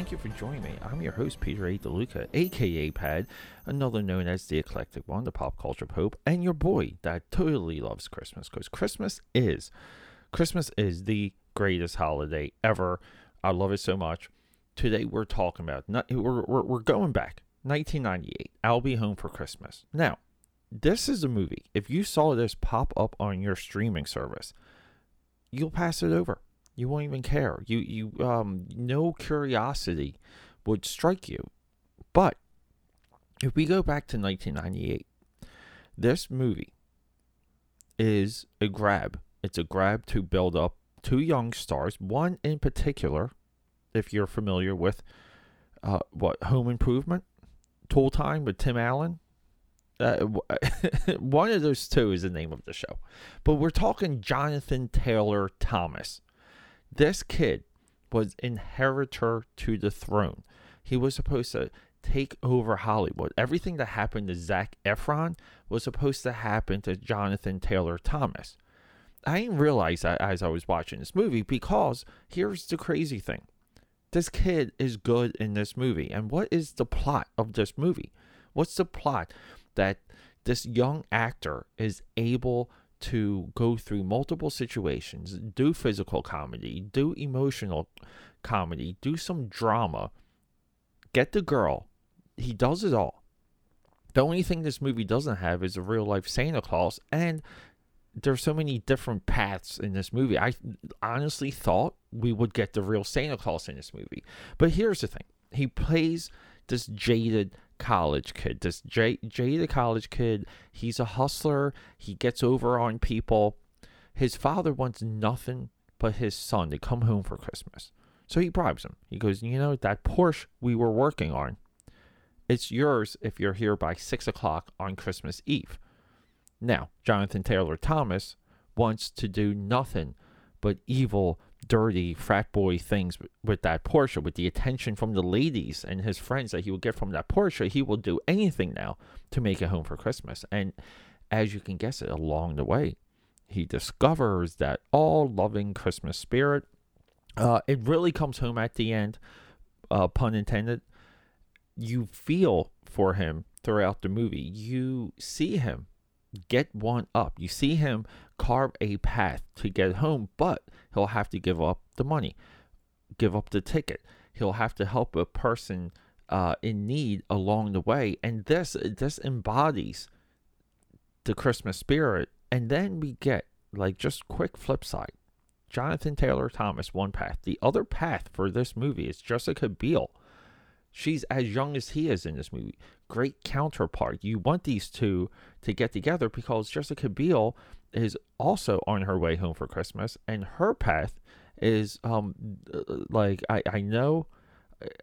thank you for joining me. I'm your host, Peter A. DeLuca, aka Pad, another known as the Eclectic One, the pop culture pope, and your boy that totally loves Christmas because Christmas is, Christmas is the greatest holiday ever. I love it so much. Today we're talking about, we're, we're, we're going back, 1998, I'll Be Home for Christmas. Now, this is a movie. If you saw this pop up on your streaming service, you'll pass it over you won't even care. You you um no curiosity would strike you. But if we go back to 1998, this movie is a grab. It's a grab to build up two young stars. One in particular, if you're familiar with uh, what Home Improvement, Tool Time with Tim Allen. Uh, one of those two is the name of the show, but we're talking Jonathan Taylor Thomas. This kid was inheritor to the throne. He was supposed to take over Hollywood. Everything that happened to Zac Efron was supposed to happen to Jonathan Taylor Thomas. I didn't realize that as I was watching this movie because here's the crazy thing. This kid is good in this movie. And what is the plot of this movie? What's the plot that this young actor is able to go through multiple situations, do physical comedy, do emotional comedy, do some drama, get the girl. He does it all. The only thing this movie doesn't have is a real life Santa Claus, and there's so many different paths in this movie. I honestly thought we would get the real Santa Claus in this movie. But here's the thing he plays this jaded college kid. This Jay, the college kid, he's a hustler. He gets over on people. His father wants nothing but his son to come home for Christmas. So he bribes him. He goes, You know, that Porsche we were working on, it's yours if you're here by six o'clock on Christmas Eve. Now, Jonathan Taylor Thomas wants to do nothing but evil dirty frat boy things with that Porsche, with the attention from the ladies and his friends that he would get from that Porsche, he will do anything now to make it home for Christmas. And as you can guess it, along the way, he discovers that all loving Christmas spirit. Uh, it really comes home at the end, uh, pun intended. You feel for him throughout the movie. You see him get one up. You see him carve a path to get home, but he'll have to give up the money, give up the ticket. He'll have to help a person uh, in need along the way, and this this embodies the Christmas spirit. And then we get like just quick flip side. Jonathan Taylor Thomas, one path. The other path for this movie is Jessica Biel She's as young as he is in this movie. Great counterpart. You want these two to get together because Jessica Biel is also on her way home for Christmas, and her path is um like I I know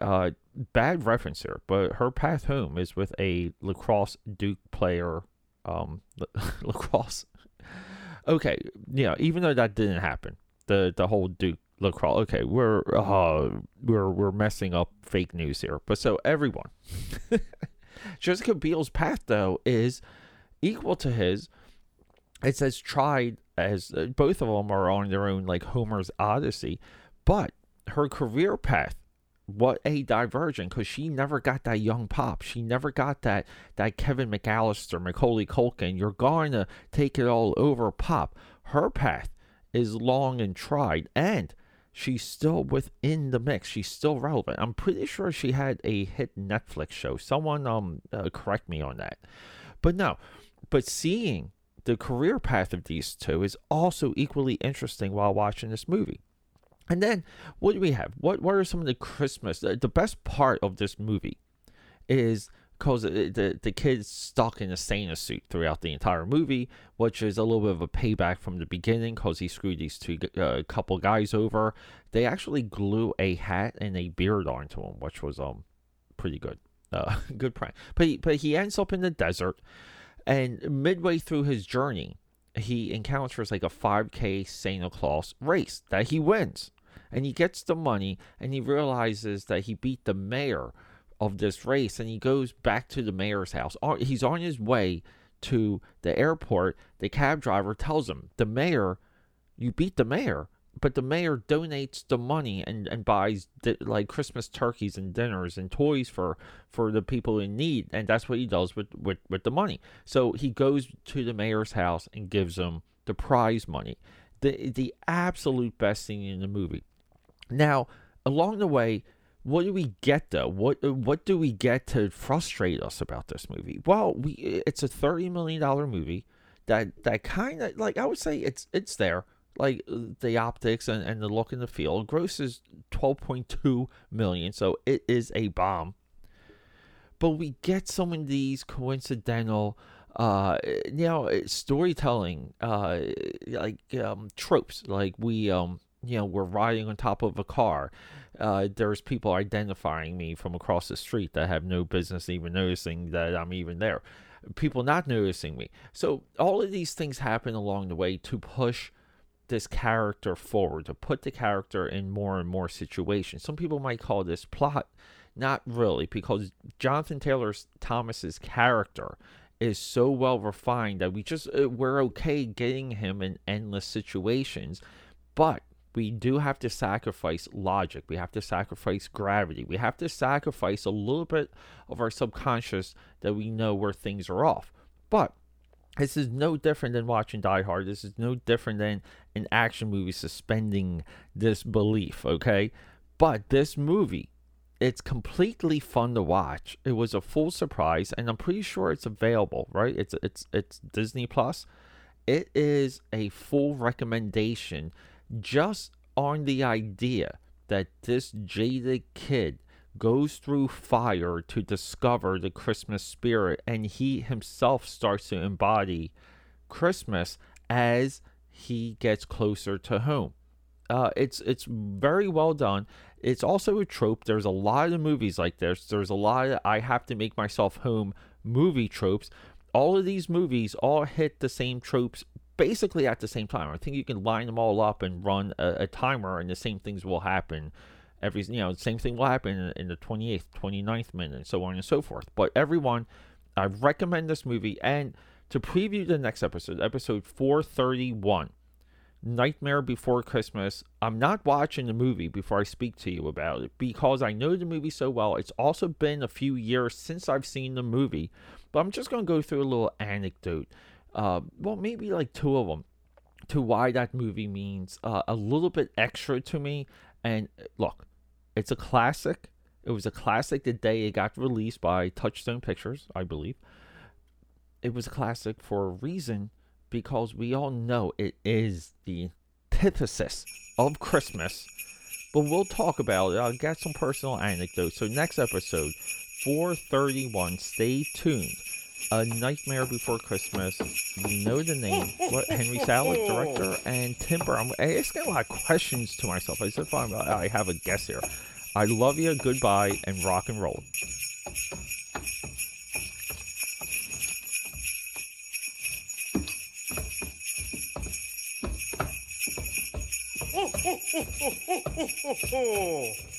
uh bad reference here, but her path home is with a lacrosse Duke player um lacrosse. Okay, yeah, even though that didn't happen, the the whole Duke lacrosse. Okay, we're uh, we're we're messing up fake news here. But so everyone, Jessica Biel's path though is equal to his. It's as tried as uh, both of them are on their own, like Homer's Odyssey, but her career path. What a diversion because she never got that young pop. She never got that that Kevin McAllister, Macaulay Culkin. You're going to take it all over pop. Her path is long and tried, and she's still within the mix. She's still relevant. I'm pretty sure she had a hit Netflix show. Someone um uh, correct me on that. But no, but seeing the career path of these two is also equally interesting while watching this movie. And then what do we have? What what are some of the Christmas? The, the best part of this movie is because the the kid's stuck in a Santa suit throughout the entire movie, which is a little bit of a payback from the beginning because he screwed these two uh, couple guys over. They actually glue a hat and a beard onto him, which was um pretty good, uh, good prank. But he, but he ends up in the desert, and midway through his journey, he encounters like a 5K Santa Claus race that he wins, and he gets the money, and he realizes that he beat the mayor of this race and he goes back to the mayor's house. He's on his way to the airport. The cab driver tells him, The mayor, you beat the mayor. But the mayor donates the money and, and buys like Christmas turkeys and dinners and toys for for the people in need, and that's what he does with with with the money. So he goes to the mayor's house and gives them the prize money, the the absolute best thing in the movie. Now, along the way, what do we get though? What what do we get to frustrate us about this movie? Well, we it's a thirty million dollar movie that that kind of like I would say it's it's there like the optics and, and the look and the feel. Gross is 12.2 million, so it is a bomb. But we get some of these coincidental, uh, you know, storytelling, uh, like um, tropes. Like we, um, you know, we're riding on top of a car. Uh, there's people identifying me from across the street that have no business even noticing that I'm even there. People not noticing me. So all of these things happen along the way to push this character forward, to put the character in more and more situations. Some people might call this plot. Not really, because Jonathan Taylor Thomas's character is so well refined that we just uh, we're okay getting him in endless situations, but we do have to sacrifice logic. We have to sacrifice gravity. We have to sacrifice a little bit of our subconscious that we know where things are off. But this is no different than watching Die Hard. This is no different than an action movie suspending disbelief, okay? But this movie, it's completely fun to watch. It was a full surprise, and I'm pretty sure it's available, right? It's it's it's Disney Plus. It is a full recommendation just on the idea that this jaded kid goes through fire to discover the Christmas spirit, and he himself starts to embody Christmas as he gets closer to home. Uh, it's it's very well done. It's also a trope. There's a lot of movies like this. There's a lot of I have to make myself home movie tropes. All of these movies all hit the same tropes basically at the same time. I think you can line them all up and run a, a timer, and the same things will happen every you know same thing will happen in, in the 28th 29th minute and so on and so forth. But everyone i recommend this movie. And to preview the next episode episode 431 nightmare before christmas i'm not watching the movie before i speak to you about it because i know the movie so well. It's also been a few years since i've seen the movie but i'm just going to go through a little anecdote uh, well maybe like two of them to why that movie means uh, a little bit extra to me and uh, look it's a classic. It was a classic the day it got released by Touchstone Pictures, I believe. It was a classic for a reason because we all know it is the antithesis of Christmas. But we'll talk about it. I'll get some personal anecdotes. So next episode, 431. Stay tuned. A Nightmare Before Christmas. You know the name. What Henry Selick, director, and Timber. I'm asking a lot of questions to myself as if I'm, I have a guess here. I love you, goodbye, and rock and roll.